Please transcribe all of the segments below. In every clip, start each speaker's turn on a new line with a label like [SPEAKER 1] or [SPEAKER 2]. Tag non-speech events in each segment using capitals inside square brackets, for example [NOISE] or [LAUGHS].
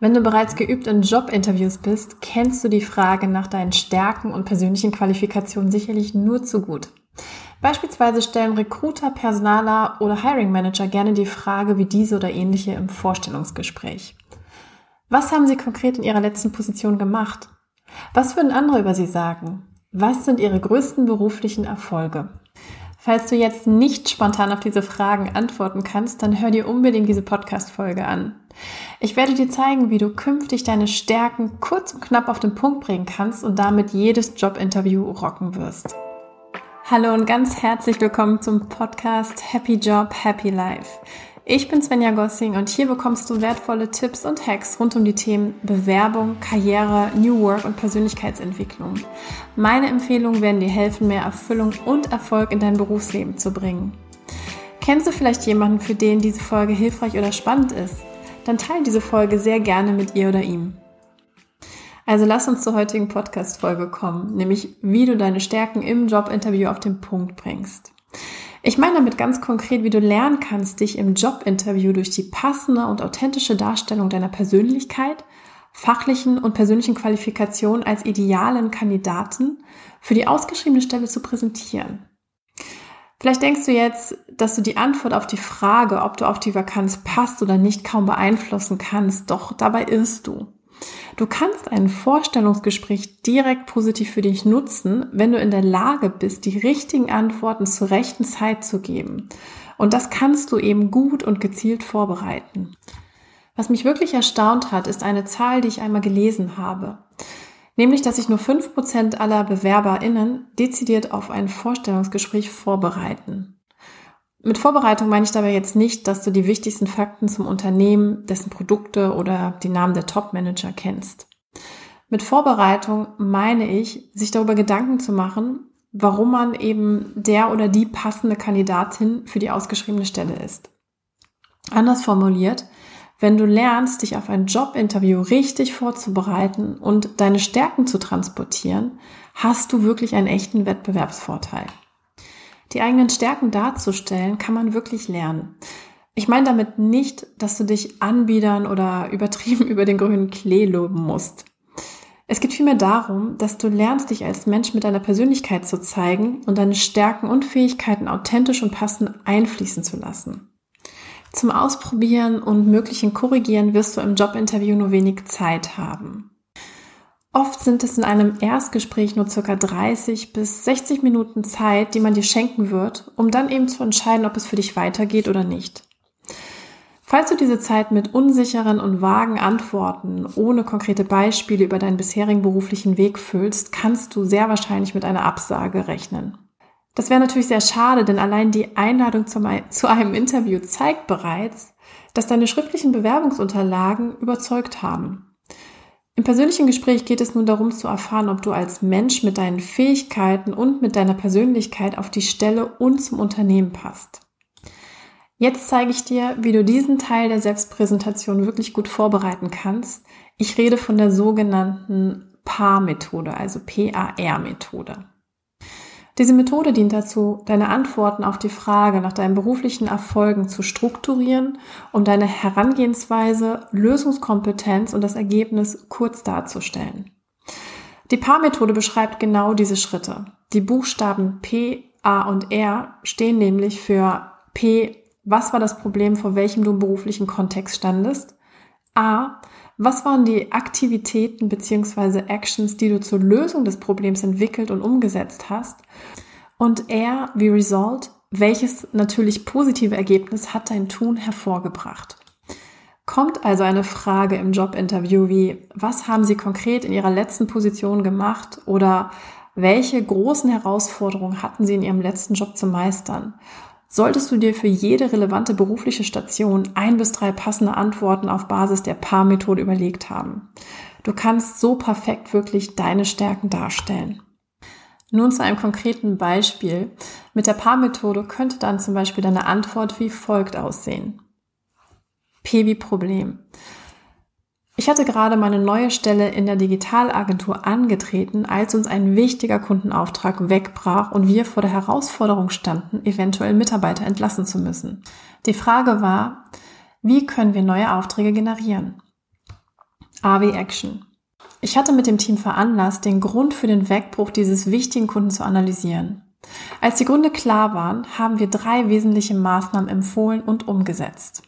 [SPEAKER 1] Wenn du bereits geübt in Jobinterviews bist, kennst du die Frage nach deinen Stärken und persönlichen Qualifikationen sicherlich nur zu gut. Beispielsweise stellen Recruiter, Personaler oder Hiring Manager gerne die Frage wie diese oder ähnliche im Vorstellungsgespräch. Was haben Sie konkret in Ihrer letzten Position gemacht? Was würden andere über Sie sagen? Was sind Ihre größten beruflichen Erfolge? Falls du jetzt nicht spontan auf diese Fragen antworten kannst, dann hör dir unbedingt diese Podcast-Folge an. Ich werde dir zeigen, wie du künftig deine Stärken kurz und knapp auf den Punkt bringen kannst und damit jedes Jobinterview rocken wirst. Hallo und ganz herzlich willkommen zum Podcast Happy Job, Happy Life. Ich bin Svenja Gossing und hier bekommst du wertvolle Tipps und Hacks rund um die Themen Bewerbung, Karriere, New Work und Persönlichkeitsentwicklung. Meine Empfehlungen werden dir helfen, mehr Erfüllung und Erfolg in dein Berufsleben zu bringen. Kennst du vielleicht jemanden, für den diese Folge hilfreich oder spannend ist? dann teile diese Folge sehr gerne mit ihr oder ihm. Also lass uns zur heutigen Podcast-Folge kommen, nämlich wie du deine Stärken im Jobinterview auf den Punkt bringst. Ich meine damit ganz konkret, wie du lernen kannst, dich im Jobinterview durch die passende und authentische Darstellung deiner Persönlichkeit, fachlichen und persönlichen Qualifikationen als idealen Kandidaten für die ausgeschriebene Stelle zu präsentieren. Vielleicht denkst du jetzt, dass du die Antwort auf die Frage, ob du auf die Vakanz passt oder nicht, kaum beeinflussen kannst, doch dabei irrst du. Du kannst ein Vorstellungsgespräch direkt positiv für dich nutzen, wenn du in der Lage bist, die richtigen Antworten zur rechten Zeit zu geben. Und das kannst du eben gut und gezielt vorbereiten. Was mich wirklich erstaunt hat, ist eine Zahl, die ich einmal gelesen habe nämlich dass sich nur fünf Prozent aller BewerberInnen dezidiert auf ein Vorstellungsgespräch vorbereiten. Mit Vorbereitung meine ich dabei jetzt nicht, dass du die wichtigsten Fakten zum Unternehmen, dessen Produkte oder die Namen der Top-Manager kennst. Mit Vorbereitung meine ich, sich darüber Gedanken zu machen, warum man eben der oder die passende Kandidatin für die ausgeschriebene Stelle ist. Anders formuliert, wenn du lernst, dich auf ein Jobinterview richtig vorzubereiten und deine Stärken zu transportieren, hast du wirklich einen echten Wettbewerbsvorteil. Die eigenen Stärken darzustellen, kann man wirklich lernen. Ich meine damit nicht, dass du dich anbiedern oder [LAUGHS] übertrieben über den grünen Klee loben musst. Es geht vielmehr darum, dass du lernst, dich als Mensch mit deiner Persönlichkeit zu zeigen und deine Stärken und Fähigkeiten authentisch und passend einfließen zu lassen. Zum Ausprobieren und möglichen Korrigieren wirst du im Jobinterview nur wenig Zeit haben. Oft sind es in einem Erstgespräch nur circa 30 bis 60 Minuten Zeit, die man dir schenken wird, um dann eben zu entscheiden, ob es für dich weitergeht oder nicht. Falls du diese Zeit mit unsicheren und vagen Antworten ohne konkrete Beispiele über deinen bisherigen beruflichen Weg füllst, kannst du sehr wahrscheinlich mit einer Absage rechnen. Das wäre natürlich sehr schade, denn allein die Einladung zu einem Interview zeigt bereits, dass deine schriftlichen Bewerbungsunterlagen überzeugt haben. Im persönlichen Gespräch geht es nun darum zu erfahren, ob du als Mensch mit deinen Fähigkeiten und mit deiner Persönlichkeit auf die Stelle und zum Unternehmen passt. Jetzt zeige ich dir, wie du diesen Teil der Selbstpräsentation wirklich gut vorbereiten kannst. Ich rede von der sogenannten PAR-Methode, also PAR-Methode. Diese Methode dient dazu, deine Antworten auf die Frage nach deinen beruflichen Erfolgen zu strukturieren und deine Herangehensweise, Lösungskompetenz und das Ergebnis kurz darzustellen. Die PAR-Methode beschreibt genau diese Schritte. Die Buchstaben P, A und R stehen nämlich für P, was war das Problem, vor welchem du im beruflichen Kontext standest? A, was waren die Aktivitäten bzw. Actions, die du zur Lösung des Problems entwickelt und umgesetzt hast? Und R wie Result, welches natürlich positive Ergebnis hat dein Tun hervorgebracht? Kommt also eine Frage im Jobinterview wie, was haben Sie konkret in Ihrer letzten Position gemacht oder welche großen Herausforderungen hatten Sie in Ihrem letzten Job zu meistern? Solltest du dir für jede relevante berufliche Station ein bis drei passende Antworten auf Basis der Paar-Methode überlegt haben. Du kannst so perfekt wirklich deine Stärken darstellen. Nun zu einem konkreten Beispiel. Mit der Paar-Methode könnte dann zum Beispiel deine Antwort wie folgt aussehen. P wie Problem. Ich hatte gerade meine neue Stelle in der Digitalagentur angetreten, als uns ein wichtiger Kundenauftrag wegbrach und wir vor der Herausforderung standen, eventuell Mitarbeiter entlassen zu müssen. Die Frage war, wie können wir neue Aufträge generieren? AW Action. Ich hatte mit dem Team veranlasst, den Grund für den Wegbruch dieses wichtigen Kunden zu analysieren. Als die Gründe klar waren, haben wir drei wesentliche Maßnahmen empfohlen und umgesetzt.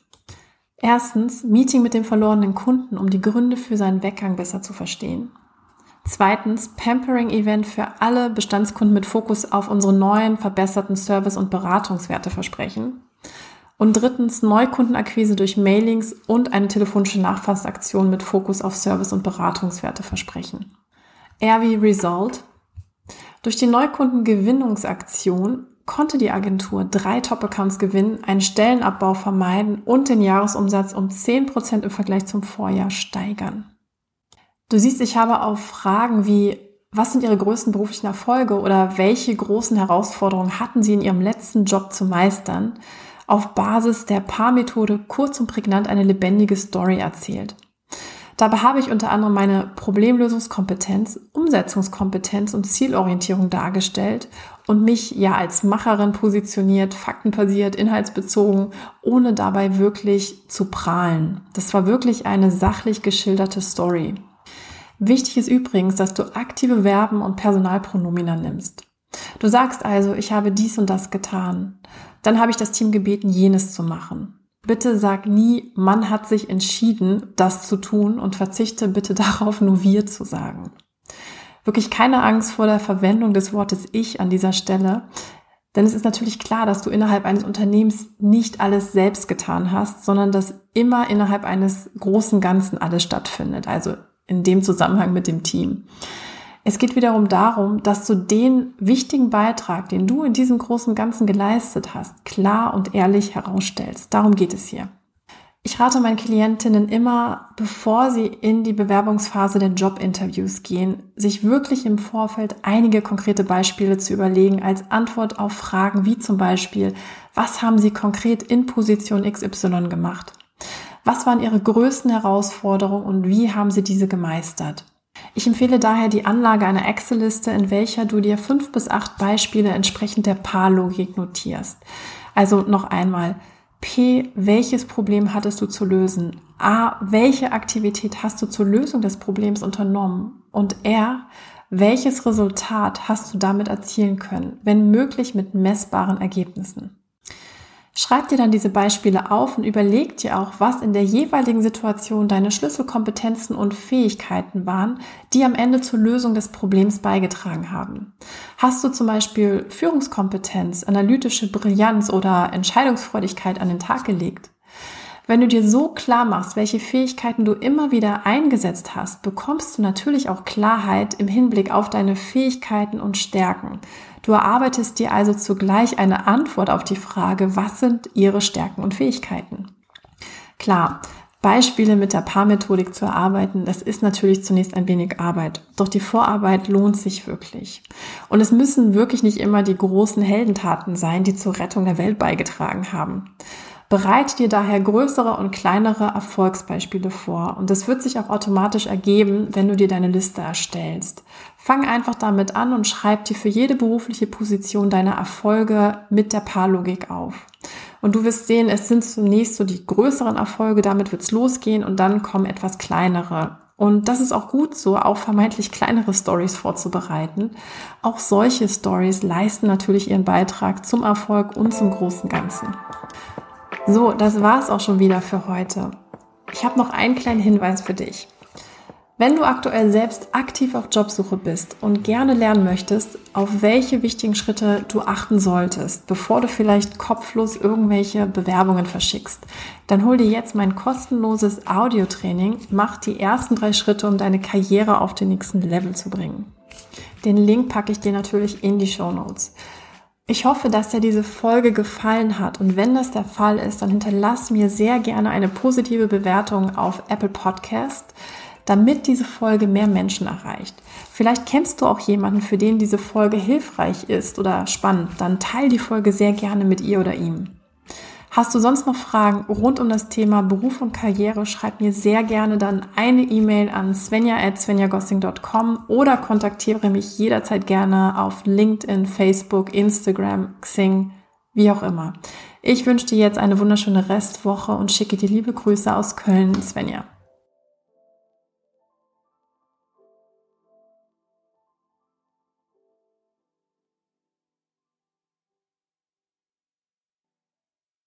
[SPEAKER 1] Erstens, Meeting mit dem verlorenen Kunden, um die Gründe für seinen Weggang besser zu verstehen. Zweitens, Pampering-Event für alle Bestandskunden mit Fokus auf unsere neuen, verbesserten Service- und Beratungswerte versprechen. Und drittens, Neukundenakquise durch Mailings und eine telefonische Nachfassaktion mit Fokus auf Service- und Beratungswerte versprechen. RV Result. Durch die Neukundengewinnungsaktion konnte die Agentur drei Top-Accounts gewinnen, einen Stellenabbau vermeiden und den Jahresumsatz um 10% im Vergleich zum Vorjahr steigern. Du siehst, ich habe auf Fragen wie, was sind Ihre größten beruflichen Erfolge oder welche großen Herausforderungen hatten Sie in Ihrem letzten Job zu meistern, auf Basis der Paarmethode kurz und prägnant eine lebendige Story erzählt. Dabei habe ich unter anderem meine Problemlösungskompetenz, Umsetzungskompetenz und Zielorientierung dargestellt und mich ja als Macherin positioniert, faktenbasiert, inhaltsbezogen, ohne dabei wirklich zu prahlen. Das war wirklich eine sachlich geschilderte Story. Wichtig ist übrigens, dass du aktive Verben und Personalpronomina nimmst. Du sagst also, ich habe dies und das getan. Dann habe ich das Team gebeten, jenes zu machen. Bitte sag nie, man hat sich entschieden, das zu tun und verzichte bitte [LAUGHS] darauf, nur wir zu sagen. Wirklich keine Angst vor der Verwendung des Wortes ich an dieser Stelle. Denn es ist natürlich klar, dass du innerhalb eines Unternehmens nicht alles selbst getan hast, sondern dass immer innerhalb eines großen Ganzen alles stattfindet. Also in dem Zusammenhang mit dem Team. Es geht wiederum darum, dass du den wichtigen Beitrag, den du in diesem großen Ganzen geleistet hast, klar und ehrlich herausstellst. Darum geht es hier. Ich rate meinen Klientinnen immer, bevor sie in die Bewerbungsphase der Jobinterviews gehen, sich wirklich im Vorfeld einige konkrete Beispiele zu überlegen als Antwort auf Fragen wie zum Beispiel, was haben sie konkret in Position XY gemacht? Was waren Ihre größten Herausforderungen und wie haben Sie diese gemeistert? Ich empfehle daher die Anlage einer Excel-Liste, in welcher du dir fünf bis acht Beispiele entsprechend der Paarlogik notierst. Also noch einmal. P, welches Problem hattest du zu lösen? A, welche Aktivität hast du zur Lösung des Problems unternommen? Und R, welches Resultat hast du damit erzielen können, wenn möglich mit messbaren Ergebnissen? Schreib dir dann diese Beispiele auf und überleg dir auch, was in der jeweiligen Situation deine Schlüsselkompetenzen und Fähigkeiten waren, die am Ende zur Lösung des Problems beigetragen haben. Hast du zum Beispiel Führungskompetenz, analytische Brillanz oder Entscheidungsfreudigkeit an den Tag gelegt? Wenn du dir so klar machst, welche Fähigkeiten du immer wieder eingesetzt hast, bekommst du natürlich auch Klarheit im Hinblick auf deine Fähigkeiten und Stärken. Du erarbeitest dir also zugleich eine Antwort auf die Frage, was sind ihre Stärken und Fähigkeiten? Klar, Beispiele mit der Paarmethodik zu erarbeiten, das ist natürlich zunächst ein wenig Arbeit. Doch die Vorarbeit lohnt sich wirklich. Und es müssen wirklich nicht immer die großen Heldentaten sein, die zur Rettung der Welt beigetragen haben. Bereite dir daher größere und kleinere Erfolgsbeispiele vor und das wird sich auch automatisch ergeben, wenn du dir deine Liste erstellst. Fang einfach damit an und schreib dir für jede berufliche Position deine Erfolge mit der Paarlogik auf. Und du wirst sehen, es sind zunächst so die größeren Erfolge, damit wird's losgehen und dann kommen etwas kleinere. Und das ist auch gut so, auch vermeintlich kleinere Stories vorzubereiten. Auch solche Stories leisten natürlich ihren Beitrag zum Erfolg und zum großen Ganzen. So, das war's auch schon wieder für heute. Ich habe noch einen kleinen Hinweis für dich. Wenn du aktuell selbst aktiv auf Jobsuche bist und gerne lernen möchtest, auf welche wichtigen Schritte du achten solltest, bevor du vielleicht kopflos irgendwelche Bewerbungen verschickst, dann hol dir jetzt mein kostenloses Audiotraining, mach die ersten drei Schritte, um deine Karriere auf den nächsten Level zu bringen. Den Link packe ich dir natürlich in die Show Notes. Ich hoffe, dass dir diese Folge gefallen hat und wenn das der Fall ist, dann hinterlass mir sehr gerne eine positive Bewertung auf Apple Podcast, damit diese Folge mehr Menschen erreicht. Vielleicht kennst du auch jemanden, für den diese Folge hilfreich ist oder spannend, dann teil die Folge sehr gerne mit ihr oder ihm. Hast du sonst noch Fragen rund um das Thema Beruf und Karriere, schreib mir sehr gerne dann eine E-Mail an svenja.svenjagossing.com oder kontaktiere mich jederzeit gerne auf LinkedIn, Facebook, Instagram, Xing, wie auch immer. Ich wünsche dir jetzt eine wunderschöne Restwoche und schicke dir liebe Grüße aus Köln, Svenja.